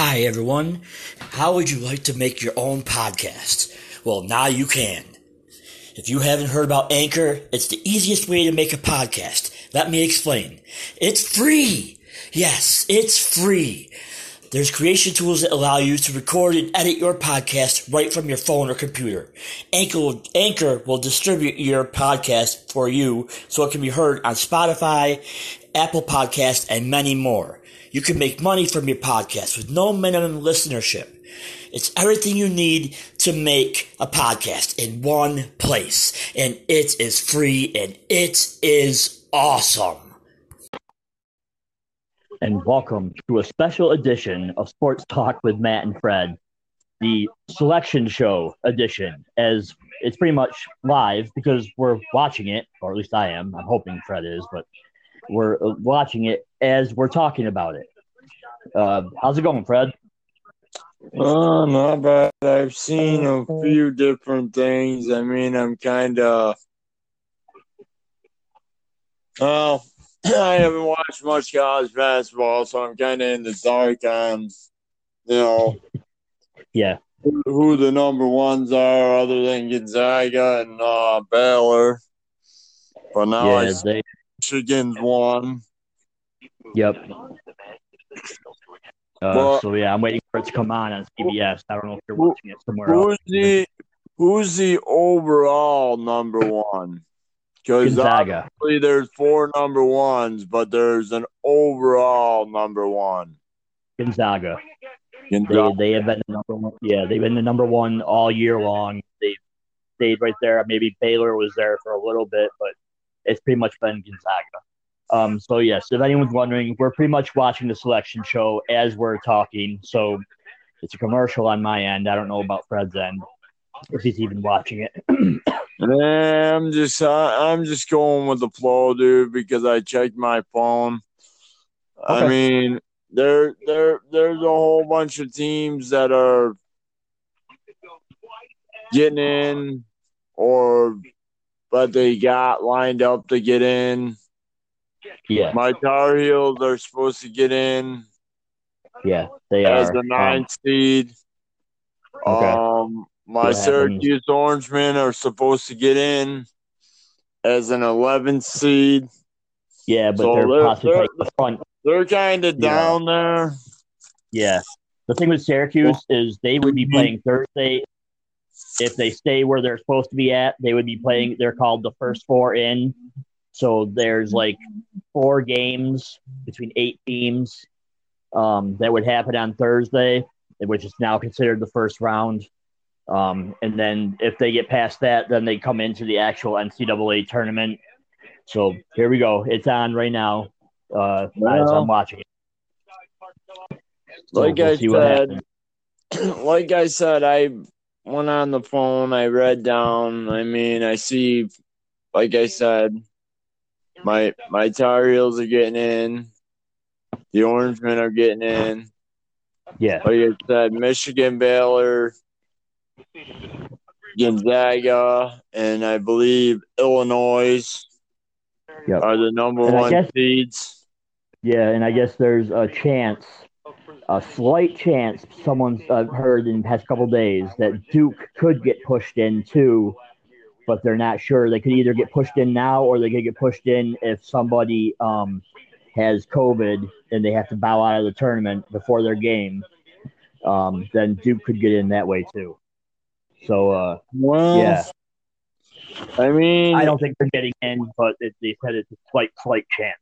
Hi, everyone. How would you like to make your own podcast? Well, now you can. If you haven't heard about Anchor, it's the easiest way to make a podcast. Let me explain. It's free. Yes, it's free. There's creation tools that allow you to record and edit your podcast right from your phone or computer. Anchor will, Anchor will distribute your podcast for you so it can be heard on Spotify, Apple Podcast, and many more. You can make money from your podcast with no minimum listenership. It's everything you need to make a podcast in one place. And it is free and it is awesome. and welcome to a special edition of Sports Talk with Matt and Fred, the selection show edition, as it's pretty much live because we're watching it, or at least I am. I'm hoping Fred is, but we're watching it as we're talking about it. Uh, how's it going, Fred? Oh, not bad. I've seen a few different things. I mean, I'm kind of. Well, I haven't watched much college basketball, so I'm kind of in the dark on, you know, Yeah, who- the number ones are other than Gonzaga and uh, Baylor. But now I yeah, see they, Michigan's one. yep. Uh, Well- so yeah, I'm waiting for it to come on on CBS. I don't know if you're watching it somewhere else. Who's the Who's the overall number one? Because obviously there's four number ones, but there's an overall number one. Gonzaga. They Gonzaga. they have been the number one. Yeah, they've been the number one all year long. They've stayed right there. Maybe Baylor was there for a little bit, but it's pretty much been Gonzaga. Um, so yes, if anyone's wondering, we're pretty much watching the selection show as we're talking. So it's a commercial on my end. I don't know about Fred's end if he's even watching it. I'm just I, I'm just going with the flow, dude, because I checked my phone. I mean, there there there's a whole bunch of teams that are getting in or but they got lined up to get in. yeah, My Tar Heels are supposed to get in yeah, they as are. the Um, ninth seed. Okay. Um, my? Syracuse Orangemen are supposed to get in as an 11th seed. yeah, but so they're they're- possibly they're- the front. They're kind of Yeah. down there. Yeah. The thing with Syracuse is they would be playing Thursday. If they stay where they're supposed to be at, they would be playing. They're called the first four in. So there's like four games between eight teams um, that would happen on Thursday, which is now considered the first round. Um, and then if they get past that, then they come into the actual NCAA tournament. So here we go. It's on right now uh, as Well, I'm watching it. So like we'll I said, happens. like I said, I went on the phone. I read down. I mean, I see. Like I said, my my Tar Heels are getting in. The Orange Men are getting in. Yeah. Like I said, Michigan, Baylor, Gonzaga, and I believe Illinois Yep. are the number And one guess- seeds. Yeah, and I guess there's a chance, a slight chance, someone's uh, heard in the past couple days that Duke could get pushed in too, but they're not sure. They could either get pushed in now or they could get pushed in if somebody um, has COVID and they have to bow out of the tournament before their game. Um, then Duke could get in that way too. So uh, Well, yeah, I mean, I don't think they're getting in, but it, they said it's a slight, slight chance.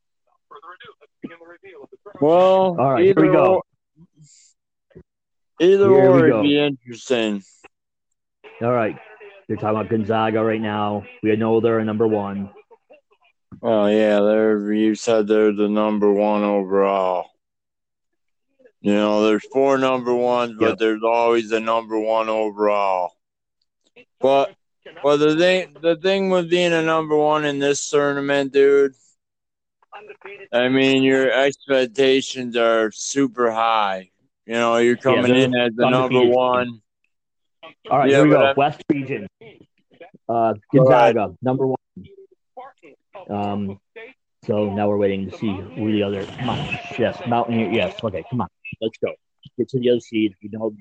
Well, All right, here we go. Either Here or would be interesting. All right, they're talking about Gonzaga right now. We know they're number one. Oh yeah, they're you said they're the number one overall. You know, there's four number ones, but Yep. there's always a number one overall. But but the thing the thing with being a number one in this tournament, dude, I mean your expectations are super high. You know, you're coming they're in as the number one. All right, Yeah, here we go. I- West region. Uh, Gonzaga, number one. Um, so now we're waiting to see who the other. Come on, yes, Mountaineer. Yes, okay, come on, let's go. get to the other seed. You know,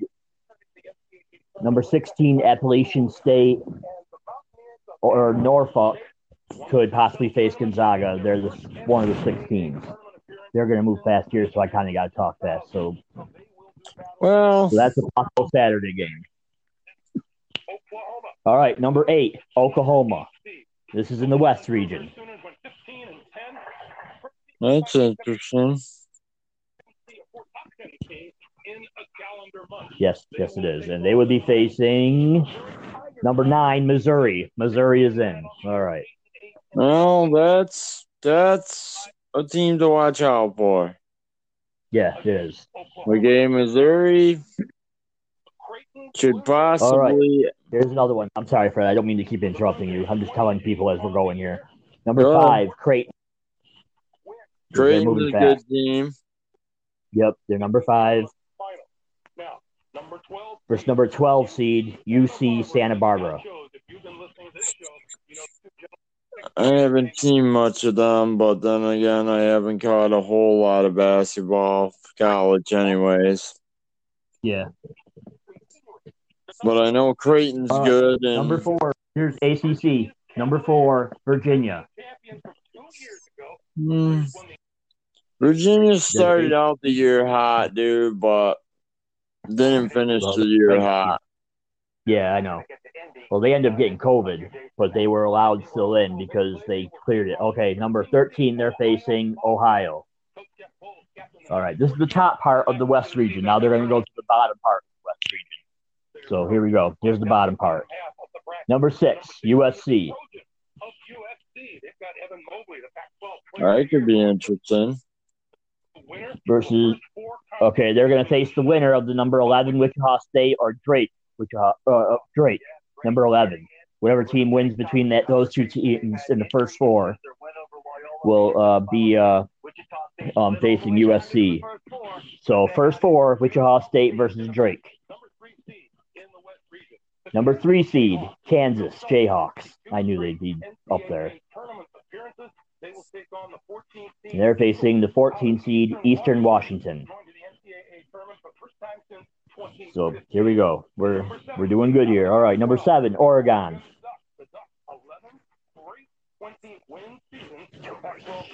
number 16, Appalachian State or Norfolk could possibly face Gonzaga. They're the, one of the six teams. They're going to move fast here, so I kind of got to talk fast. So, Well, so that's a possible Saturday game. All right, number eight, Oklahoma. This is in the West region. that's interesting. Yes, yes, it is. And they would be facing number nine, Missouri. Missouri is in. All right. Well, that's that's a team to watch out for. Yeah, it is. Okay, Missouri should possibly. there's another one. I'm sorry, Fred. I don't mean to keep interrupting you. I'm just telling people as we're going here. Number ahead. five, Creighton. Creighton's a fast. good team. Yep, they're number five. Now, number 12. Versus number 12 seed, UC Santa Barbara. I haven't seen much of them, but then again, I haven't caught a whole lot of basketball college, anyways. Yeah. But I know Creighton's right, good, and Number four, here's ACC. Number four, Virginia. Hmm. Virginia started out the year hot, dude, but didn't finish the year hot. Yeah, I know. Well, they ended up getting COVID, but they were allowed still in because they cleared it. Okay, number 13, they're facing Ohio. All right, this is the top part of the West region. Now they're going to go to the bottom part of the West region. So here we go. Here's the bottom part. Number six, USC. That could be interesting. versus okay, they're going to face the winner of the number 11 Wichita State or Drake, Wichita uh, uh, Drake, number 11. Whatever team wins between that those two teams in the first four will uh, be uh, um, facing USC. So first four, Wichita State versus Drake. Number three seed, Kansas Jayhawks. I knew they'd be up there. And they're facing the 14 seed Eastern Washington. So here we go. We're we're doing good here. All right, number seven, Oregon.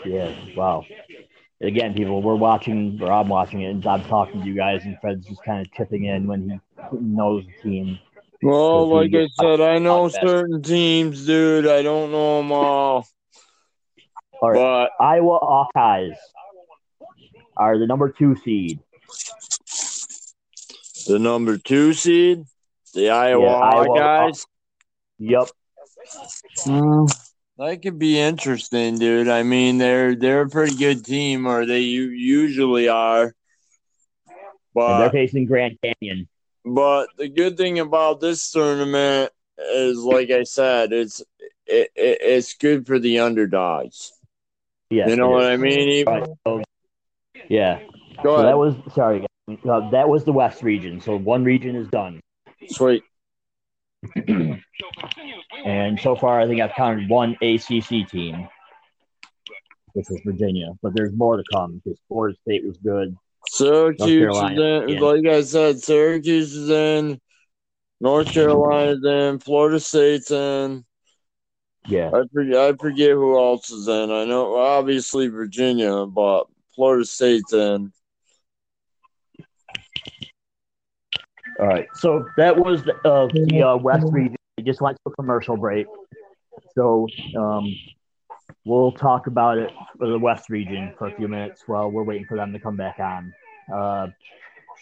Yeah, wow. Again, people, we're watching, or I'm watching it, and I'm talking to you guys, and Fred's just kind of chipping in when he knows the team. Well, like I said, I know certain teams, dude. I don't know them all, All right, but Iowa Hawkeyes are the number two seed. The number two seed, the Iowa Yeah, Iowa- Hawkeyes. Yep. Hmm, that could be interesting, dude. I mean, they're they're a pretty good team, or they u- usually are. And they're facing Grand Canyon. but the good thing about this tournament is, like I said, it's it, it it's good for the underdogs. Yeah. you know what I mean? Even- Right. So, yeah. Go So ahead. that was sorry, guys. Uh, that was the West region. So one region is done, Sweet. and so far I think I've counted one ACC team, which was Virginia. But there's more to come because Florida State was good. Syracuse is Carolina, in. yeah. Like I said, Syracuse is in. North Carolina's in. Florida State's in. Yeah. I forget, I forget who else is in. I know obviously Virginia, but Florida State's in. All right. So that was the, uh, the uh, West region. We just went to a commercial break. So um, we'll talk about it for the West region for a few minutes while we're waiting for them to come back on. Uh,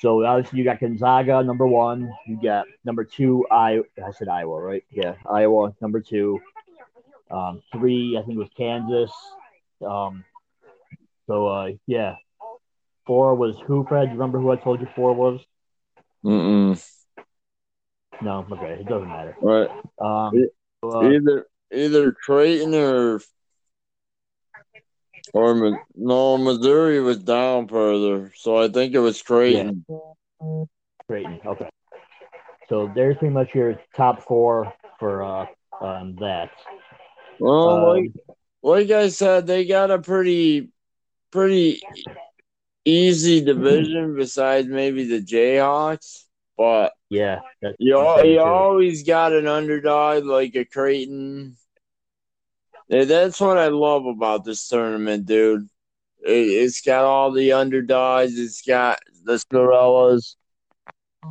so obviously you got Gonzaga number one. You got number two. I I said Iowa, right? Yeah, Iowa number two. Um, three, I think it was Kansas. Um, so uh, yeah, four was who? Fred, you remember who I told you four was? Mm-mm. No, okay, it doesn't matter. Right. Um, so, uh, Either either Creighton or or no Missouri was down further, so I think it was Creighton. Creighton. Okay. So there's pretty much your top four for uh, um, that. Well, Um, like like I said, they got a pretty pretty easy division besides maybe the Jayhawks, but Yeah, you, al- you always got an underdog like a Creighton. Yeah, That's what I love about this tournament, dude. It, it's got all the underdogs. It's got the Cinderellas.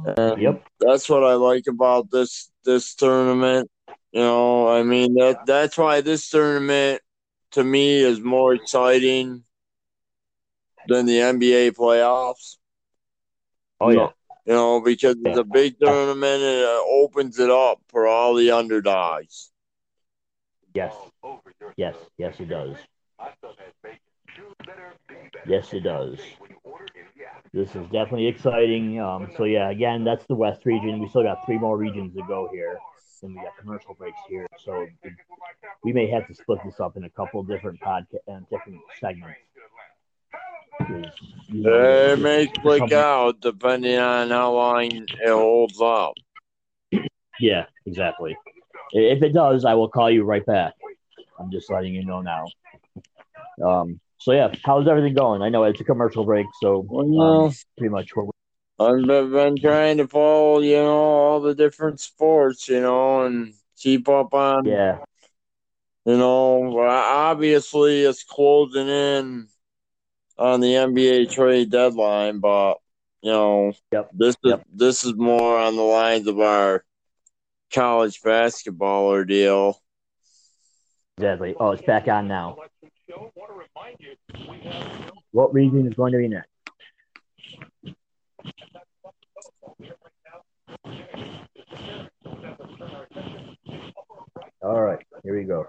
And Yep. that's what I like about this this tournament. You know, I mean that that's why this tournament to me is more exciting than the NBA playoffs. Oh yeah. You know, because it's a big tournament and it opens it up for all the underdogs. Yes. Yes. Yes, it does. Yes, it does. This is definitely exciting. Um, so yeah, again, that's the West region. We still got three more regions to go here, and we got commercial breaks here. So we may have to split this up in a couple different podcast and different segments. 'Cause, you know, It may click out depending on how long it holds up. Yeah, exactly. If it does, I will call you right back. I'm just letting you know now. Um, so yeah, how's everything going? I know it's a commercial break, so Well, um, pretty much we're I've been, been trying to follow, you know, all the different sports, you know, and keep up on, yeah, you know, obviously it's closing in on the NBA trade deadline, but you know, Yep. this is Yep. this is more on the lines of our college basketball deal. exactly. Oh, it's back on now. What region is going to be next? All right, here we go.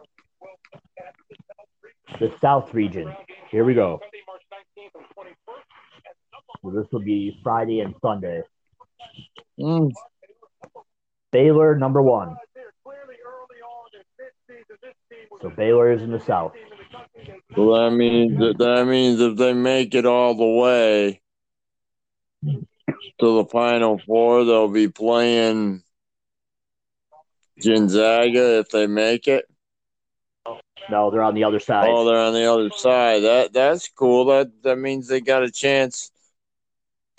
The South region. Here we go. So this will be Friday and Sunday. Mm, Baylor, number one. So Baylor is in the South. So that means that, that means if they make it all the way to the final four, they'll be playing Gonzaga if they make it. No, they're on the other side. Oh, they're on the other side. That that's cool. That that means they got a chance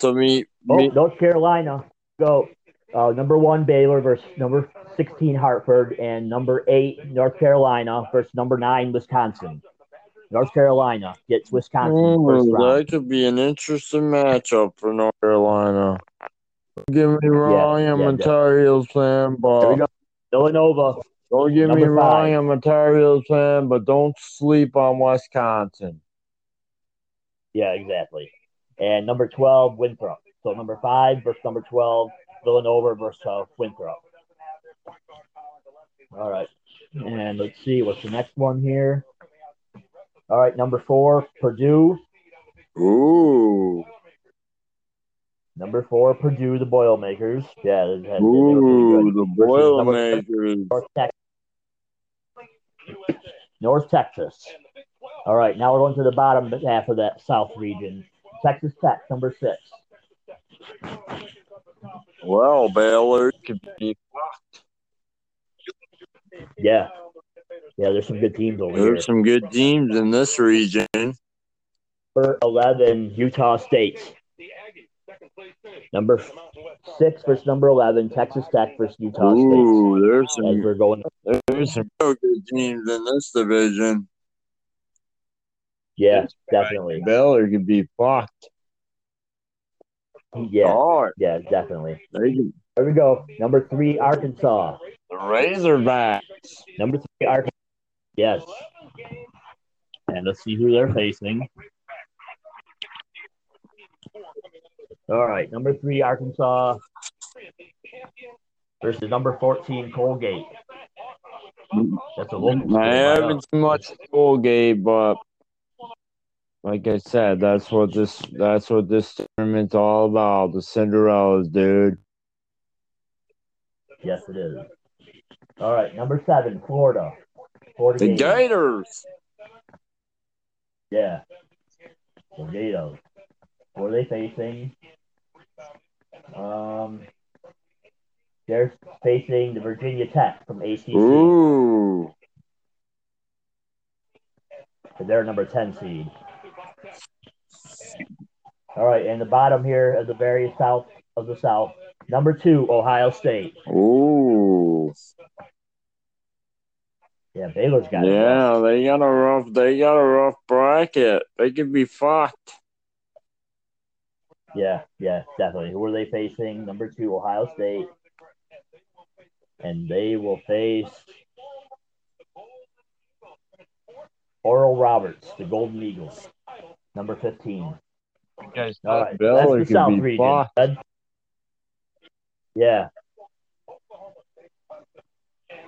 to meet. Oh, meet North Carolina. Go. Uh, number one Baylor versus number 16 Hartford, and number eight North Carolina versus number nine Wisconsin. North Carolina gets Wisconsin first Ooh, round. that could be an interesting matchup for North Carolina. Don't get me wrong, I'm yeah, a Tar Heels There but. Villanova. Don't get me Number wrong, five. I'm a Tar Heels fan, but don't sleep on Wisconsin. Yeah, exactly. And number 12 Winthrop. So number five versus number 12 Villanova versus uh, Winthrop. All right. And let's see what's the next one here. All right, number four, Purdue. Ooh, Number four, Purdue, the Boilermakers. Yeah, they, had, ooh, pretty the Versus number Boilermakers. North Texas. All right, now we're going to the bottom half of that South region. Texas Tech, number six. Well, Baylor could be. Yeah. Yeah, there's some good teams over here. There's some good teams in this region. Number 11, Utah State. Number six versus number 11, Texas Tech versus Utah State. Ooh, there's As some we're going, there's some real good teams in this division. yeah, definitely. Baylor could be fucked. Yeah, yeah, definitely. could, There we go. Number three, Arkansas. the Razorbacks. Number three, Arkansas. Yes. And let's see who they're facing. All right, number three, Arkansas versus number 14, Colgate. That's a local. I haven't seen much Colgate, but like I said, that's what this that's what this tournament's all about. The Cinderellas, dude. Yes, it is. All right, number seven, Florida. Florida The Gators. Gators. Yeah. The Gators. Who are they facing? Um, they're facing the Virginia Tech from ACC. Ooh. They're number 10 seed. All right, and the bottom here at the very south of the South, number two, Ohio State. Ooh. Yeah, Baylor's got it. Yeah, they got a rough they got a rough bracket. They could be fucked. Yeah, yeah, definitely. Who are they facing? Number two, Ohio State. And they will face Oral Roberts, the Golden Eagles, number 15. Guys, All right, Baylor that's the South region. Yeah.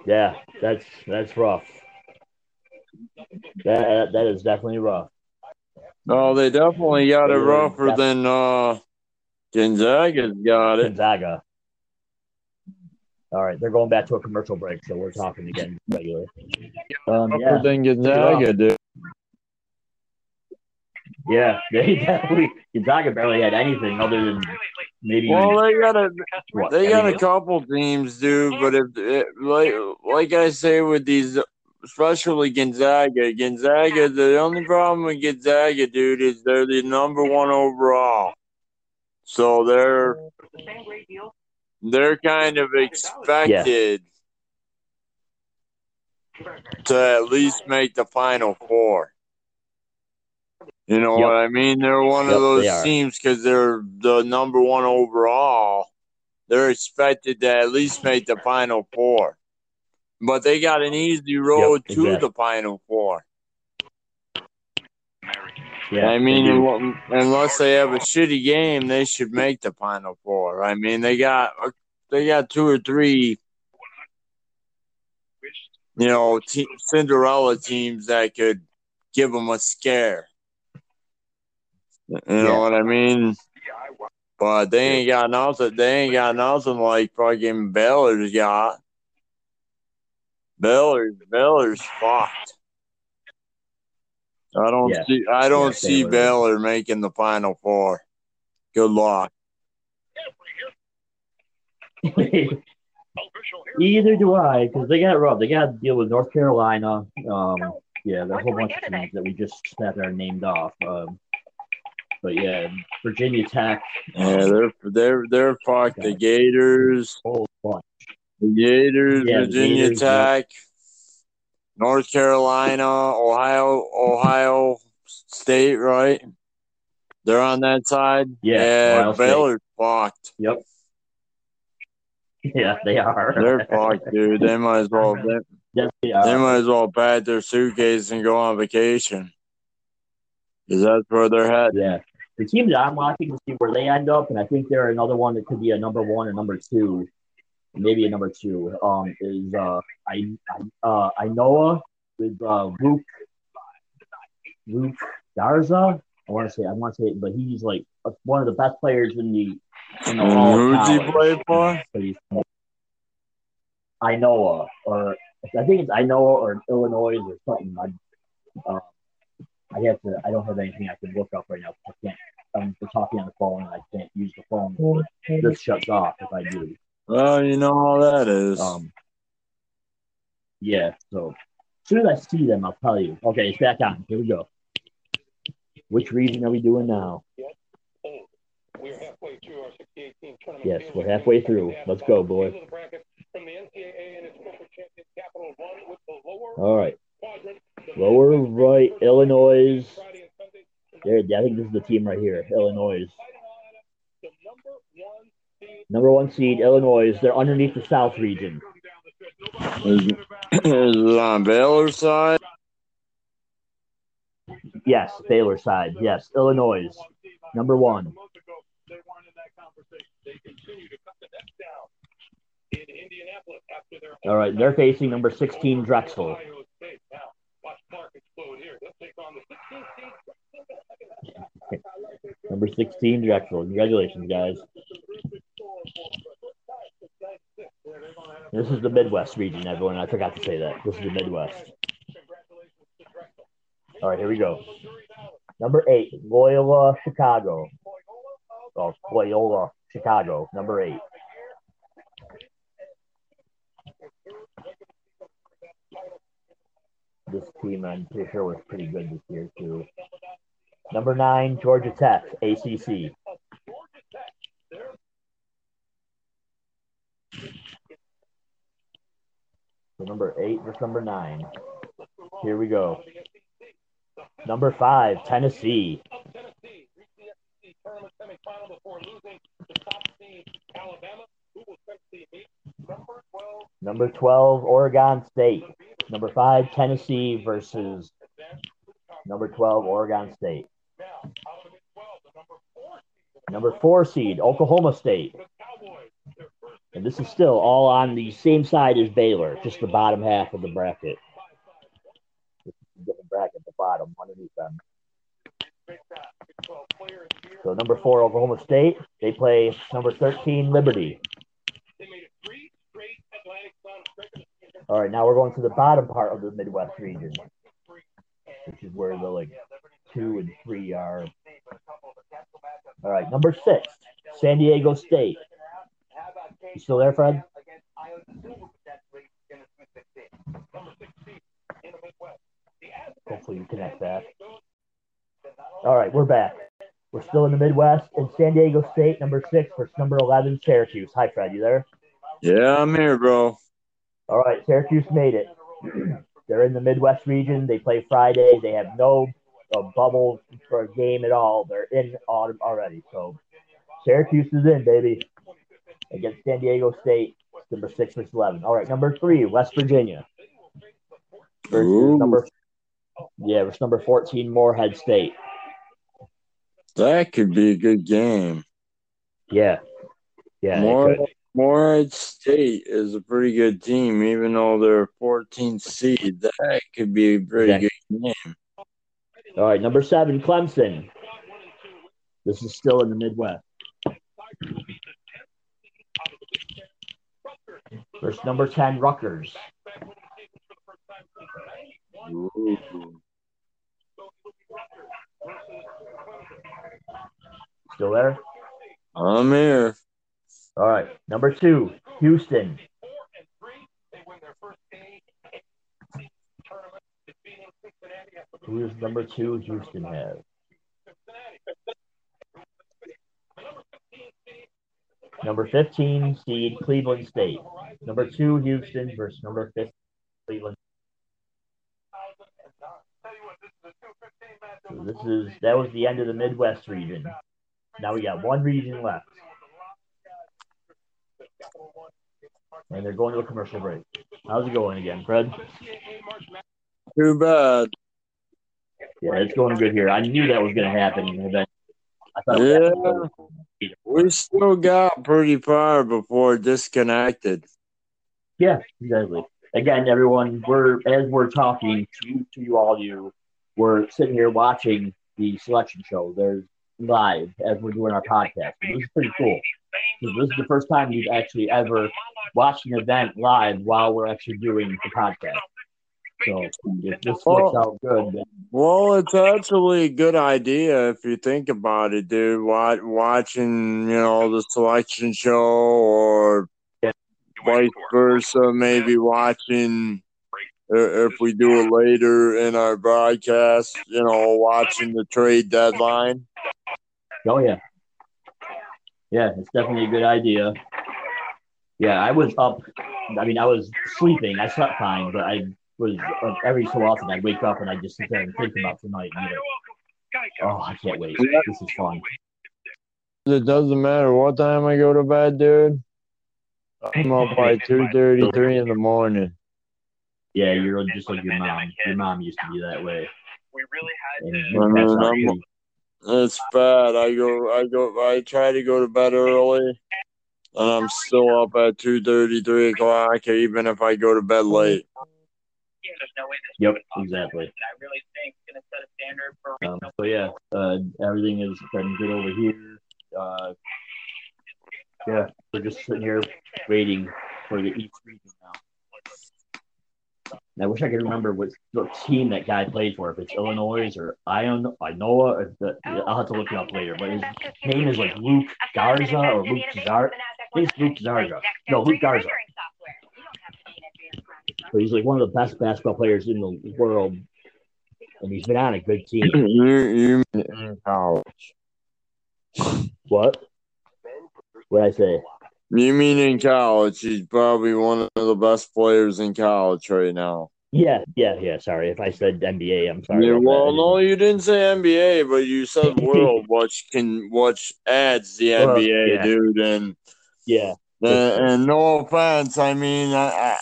Yeah, that's that's rough. That that is definitely rough. No, they definitely got it rougher than uh Gonzaga's got it. Gonzaga. All right, they're going back to a commercial break, so we're talking again regular. Um, yeah, than Gonzaga, dude. yeah, they definitely Gonzaga barely had anything other than maybe Well, they got a what, they got a couple teams, dude. But if it, like like I say with these, especially Gonzaga, Gonzaga, the only problem with Gonzaga, dude, is they're the number one overall. So they're they're kind of expected to at least make the final four. You know Yep. what I mean? They're one Yep, of those teams because they're the number one overall. They're expected to at least make the final four, but they got an easy road Yep, to exactly. the final four. Yeah, I mean, unless they have a shitty game, they should make the final four. I mean, they got uh, they got two or three, you know, te- Cinderella teams that could give them a scare. You know Yeah. what I mean? But they ain't got nothing. They ain't got nothing like fucking Baylor's got. Baylor's Baylor's fucked. I don't Yeah. see. I don't Yeah, see Baylor. Baylor making the final four. Good luck. Either do I, because they got rough. They got to deal with North Carolina. Um, yeah, there's a whole bunch of teams that we just that are named off. Um, but yeah, Virginia Tech. Yeah, they're they're they're fucked. The Gators, whole bunch. the Gators, Yeah, Virginia Gators, yeah. Tech, North Carolina, Ohio, Ohio State, right? They're on that side. Yeah, yeah Ohio State. Baylor's fucked. Yep. Yeah, they are. They're fucked, dude. They might as well. They, yes, they they might as well pack their suitcase and go on vacation. Cause that's where they're headed. Yeah. The team that I'm watching to see where they end up, and I think they're another one that could be a number one or number two, maybe a number two. Um, is uh, I, I uh, Inoa with uh, Luke, Luke Garza. I want to say, I want to say, it, but he's like one of the best players in the in the of who's he play for? Inoa, or I think it's Inoa or Illinois or something. I, uh, I have to. I don't have anything I can look up right now. I can't. I'm talking on the phone. and I can't use the phone. This shuts off if I do. Well, you know how that is. Um. Yeah. So as soon as I see them, I'll tell you. Okay, it's back on. Here we go. Which region are we doing now? We're halfway through our 68 team tournament. Yes, we're halfway through. Let's go, boy. From the NCAA and its corporate champion Capital One with the lower All right. Lower right, Illinois. There, I think this is the team right here, Illinois. The number one seed Number one seed, Illinois. They're underneath the South region. Is, is on Baylor's side? Yes, Baylor side. Yes, Illinois. Number one. they weren't in that conversation. They continue to cut the net down in Indianapolis after their All right, they're facing number 16, Drexel. Ohio watch Clark explode here. They'll take on the 16 seed. Number 16, Drexel. Congratulations, guys. This is the Midwest region, everyone. I forgot to say that. This is the Midwest. All right, here we go. Number eight, Loyola, Chicago. Oh, Loyola, Chicago. Number eight. This team, I'm pretty sure, was pretty good this year, too. Number nine, Georgia Tech, ACC. So number nine. Here we go. Number five, Tennessee. Number 12, Oregon State. Number five, Tennessee versus number 12, Oregon State. now out of the Big 12, the number four seed, Number four seed, Oklahoma State. This is still all on the same side as Baylor, just the bottom half of the bracket. Different bracket, the bottom underneath them. Big 12 player of the year. So number four, Oklahoma State. They play number 13, Liberty. All right, now we're going to the bottom part of the Midwest region, which is where the like two and three are. All right, number six, San Diego State. You still there, Fred? Hopefully you connect back. All right, we're back. We're still in the Midwest, and San Diego State, number six versus number 11, Syracuse. Hi, Fred. You there? Yeah, I'm here, bro. All right, Syracuse made it. They're in the Midwest region. They play Friday. They have no uh, bubble for a game at all. They're in autumn already. So Syracuse is in, baby, against San Diego State, number six versus 11. All right, number three, West Virginia. Versus Ooh. number, yeah, versus number 14, Morehead State. That could be a good game. Yeah. Yeah. More, could. Morehead State is a pretty good team, even though they're 14th seed. That could be a pretty Yeah. good game. All right, number seven, Clemson. This is still in the Midwest. Versus number 10, Rutgers. Ooh. Still there? I'm here. All right. Number two, Houston. Who is number two? Houston has. Number 15 seed Cleveland State. Number two, Houston versus number 15, Cleveland. So this is that was the end of the Midwest region. Now we got one region left. And they're going to a commercial break. How's it going again, Fred? Too bad. Yeah, it's going good here. I knew that was going to happen. I thought Yeah. We still got pretty far before disconnected. Yeah, exactly. Again, everyone, we're as we're talking to you, to you all you, we're sitting here watching the selection show. There's live as we're doing our podcast. This is pretty cool. This is the first time we've actually ever watched an event live while we're actually doing the podcast. So if this works out good, then Well, it's actually a good idea if you think about it, dude. Wa- watching, you know, the selection show or vice versa, maybe watching if we do it later in our broadcast, you know, watching the trade deadline. oh yeah, yeah, it's definitely a good idea. Yeah, I was up. I mean, I was sleeping. I slept fine, but I was uh, every so often I'd wake up and I just sit there and think about tonight. And like, oh, I can't wait. This is fun. It doesn't matter what time I go to bed, dude. I'm up by two thirty, three in the morning. Yeah, you're just like your mom. Your mom used to be that way. We really had And to. you pass out pretty- It's bad. I go, I go, I try to go to bed early, and I'm still up at two thirty, three o'clock, even if I go to bed late. There's no way this Yep, exactly. And I really think it's going to set a standard for Um, so yeah, uh, everything is getting good over here. Uh, yeah, we're just sitting here waiting for the East region now. And I wish I could remember what, what team that guy played for. If it's Illinois or Iowa, or the, I'll have to look it up later. But his name is like Luke Garza or Luke. I it's Luke Zarza. No, Luke Garza. So he's like one of the best basketball players in the world. and he's been on a good team. You you in college? What? What I say? You mean in college? He's probably one of the best players in college right now. Yeah, yeah, yeah. Sorry if I said NBA. I'm sorry. Yeah, well, no, you didn't say NBA, but you said world, which can which adds the Well, NBA, yeah. dude. And Yeah, and, and no offense, I mean, I, I,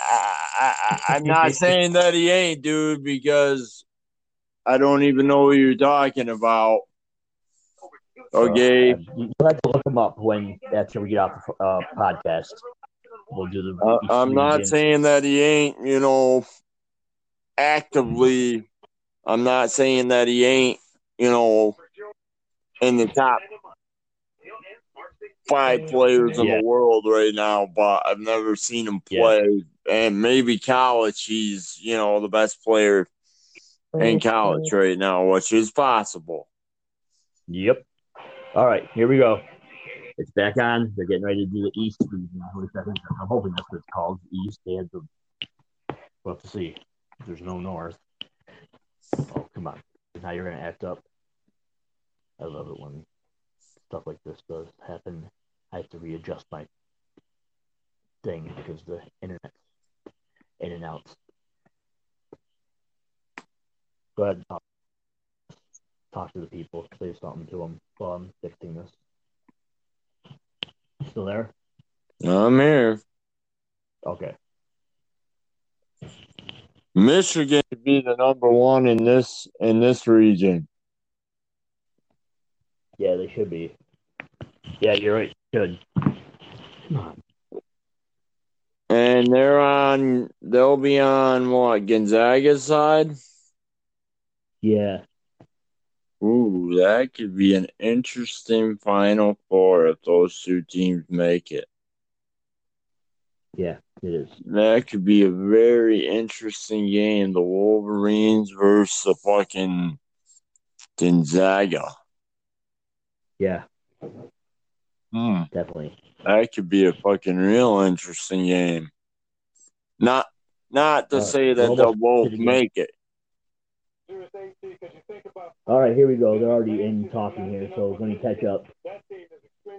I, I, I'm not saying that he ain't, dude, because I don't even know what you're talking about. Okay, Uh, you'll have to look him up when after we get off the uh, podcast. We'll do the. Uh, I'm not region. saying that he ain't, you know, actively. I'm not saying that he ain't, you know, in the top five players in Yeah. the world right now, but I've never seen him Yeah. play. And maybe college, he's, you know, the best player in college right now, which is possible. Yep. All right, here we go. It's back on. They're getting ready to do the East I'm hoping that's what it's called. East. They had the. We'll have to see. There's no North. Oh, come on. Now you're going to act up. I love it when stuff like this does happen. I have to readjust my thing because the internet's in and out. Go ahead and talk, talk to the people, say something to them while I'm fixing this. Still there? I'm here. Okay. Michigan could be the number one in this in this region. Yeah, they should be. Yeah, you're right. Should. Come on. And they're on they'll be on what, Gonzaga's side? Yeah. Ooh, that could be an interesting final four if those two teams make it. Yeah, it is. That could be a very interesting game. The Wolverines versus the fucking Gonzaga. Yeah, Hmm. definitely. That could be a fucking real interesting game. Not not to Uh, say that they'll both to the game. make it. All right, here we go. They're already in talking here, so let me catch up.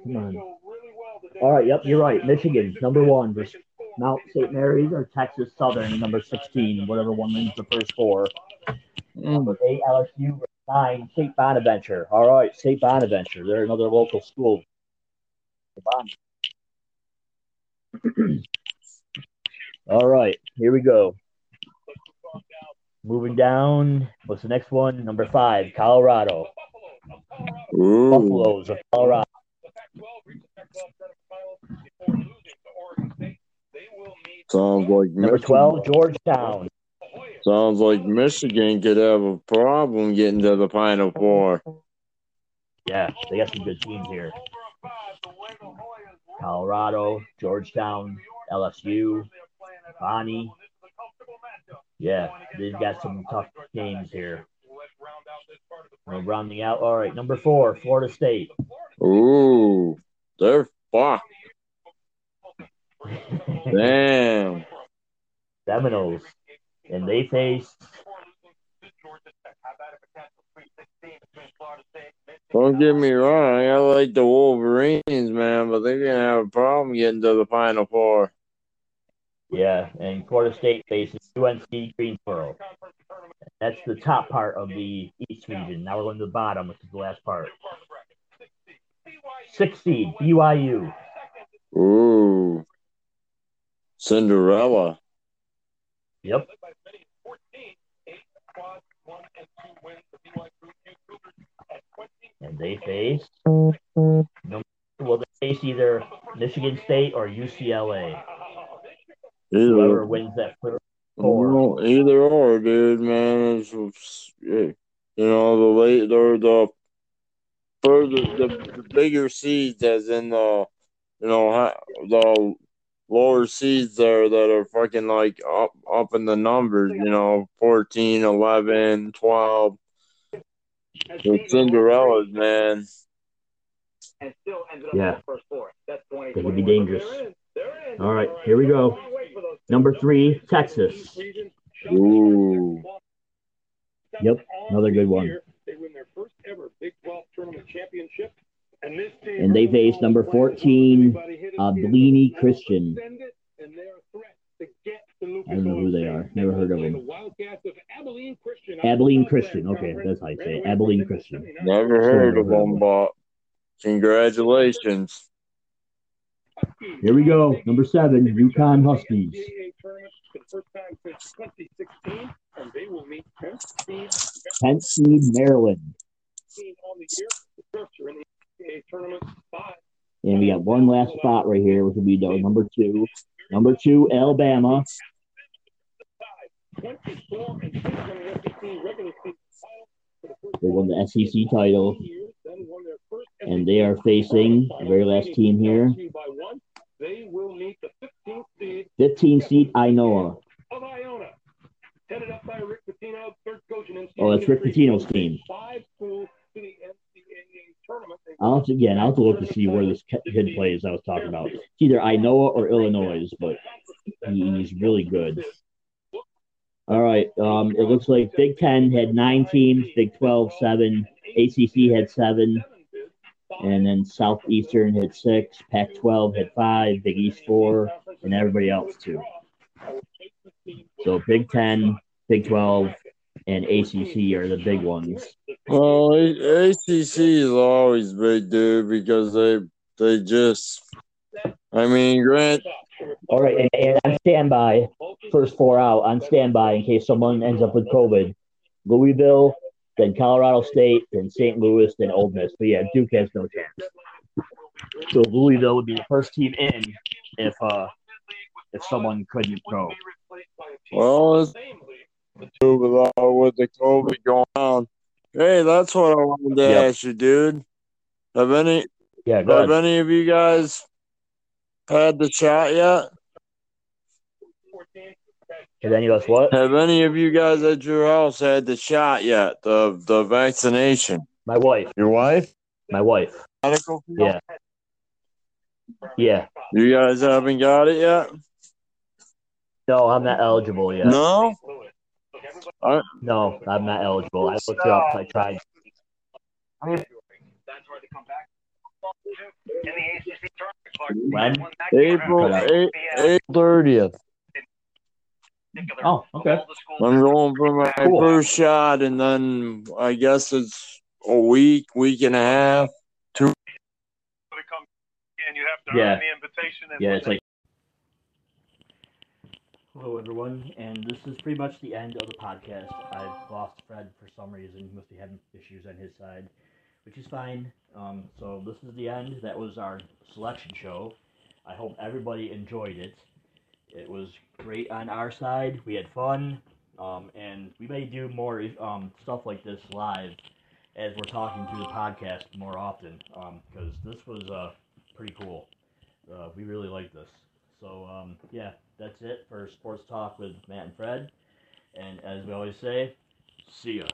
Come on. All right, yep, you're right. Michigan, number one, Mount St. Mary's or Texas Southern, number 16, whatever one wins the first four. Number eight, LSU, nine, St. Bonaventure. All right, St. Bonaventure. They're another local school. All right, here we go. Moving down, what's the next one? Number five, Colorado. Ooh. Buffaloes of Colorado. Sounds like Number Michigan, 12, Georgetown. sounds like Michigan could have a problem getting to the final four. Yeah, they got some good teams here. Colorado, Georgetown, LSU, Bonnie. Yeah, they've got some tough games here. We're rounding out. All right, number four, Florida State. Ooh, they're fucked. Damn. Seminoles. And they face Don't get me wrong, I like the Wolverines, man, but they're gonna have a problem getting to the final four. Yeah, and Florida State faces UNC Greensboro. That's the top part of the East region. Now we're going to the bottom, which is the last part. Six seed, BYU. Ooh. Cinderella. Yep. And they face no, well they face either Michigan State or UCLA. Whoever Either, wins that first four. Well, either or, dude, man. It's, it's- you know, the late or the further the, the bigger seeds, as in the you know the lower seeds there that are fucking like up up in the numbers. You know, 14, 11, 12. The Cinderellas, man. Yeah. They could be dangerous. All right, here we go. Number three, Texas. Ooh. Yep, another good one. They win their first ever Big 12 tournament championship. And, this team And they face number 14, uh, Bellini Christian. I don't know who they are. Never heard of them. Abilene Christian. Okay, that's how you say it. Abilene Christian. Never heard of them, but congratulations. Here we go. Number seven, UConn Huskies. First time since 2016, and they will meet 10th seed 10th seed Maryland. And we got one last spot right here, which will be the number two. Number two, Alabama. 24 and 6 on the SEC regular season title for the first They won the SEC title. And they are facing the very last team here. by one. They will meet the 15th seed 15 seed of Iona. Oh, that's Rick Pitino's team. I'll have to, again, I'll have to look to see where this kid plays I was talking about. It's either Iowa or Illinois, but he's really good. All right. Um, it looks like Big Ten had nine teams, Big 12, seven, ACC had seven, and then Southeastern hit six, Pac 12 hit five, Big East four, and everybody else two. So Big Ten, Big 12, and ACC are the big ones. Well, ACC is always big, dude, because they they just. I mean, Grant. All right, and, and on standby, first four out on standby in case someone ends up with COVID. Louisville, then Colorado State, then St. Louis, then Ole Miss. But yeah, Duke has no chance. So Louisville would be the first team in if uh if someone couldn't go. Well, it's with all with the COVID going on. Hey, that's what I wanted to Yep. ask you, dude. Have any Yeah, have any of you guys had the shot yet? Has any of us what? Have any of you guys at your house had the shot yet? The the vaccination. My wife. Your wife? My wife. Medical? Yeah. Yeah. You guys haven't got it yet? No, I'm not eligible yet. No? No, I'm not eligible. I looked it up. I tried. That's where they come back. In the ACC tournament, Clark. When? Won that game. April April thirtieth. Particular Oh, okay. all the schools I'm going for my Cool. first shot and then I guess it's a week, week and a half. They come in, you have to Yeah. earn the invitation. And Yeah, it's like. Hello, everyone, and this is pretty much the end of the podcast. I've lost Fred for some reason. He must be having issues on his side, which is fine. Um, so this is the end. That was our selection show. I hope everybody enjoyed it. It was great on our side. We had fun, um, and we may do more um, stuff like this live as we're talking through the podcast more often because this was uh, pretty cool. Uh, we really like this. So um, yeah, that's it for sports talk with Matt and Fred. And as we always say, see ya.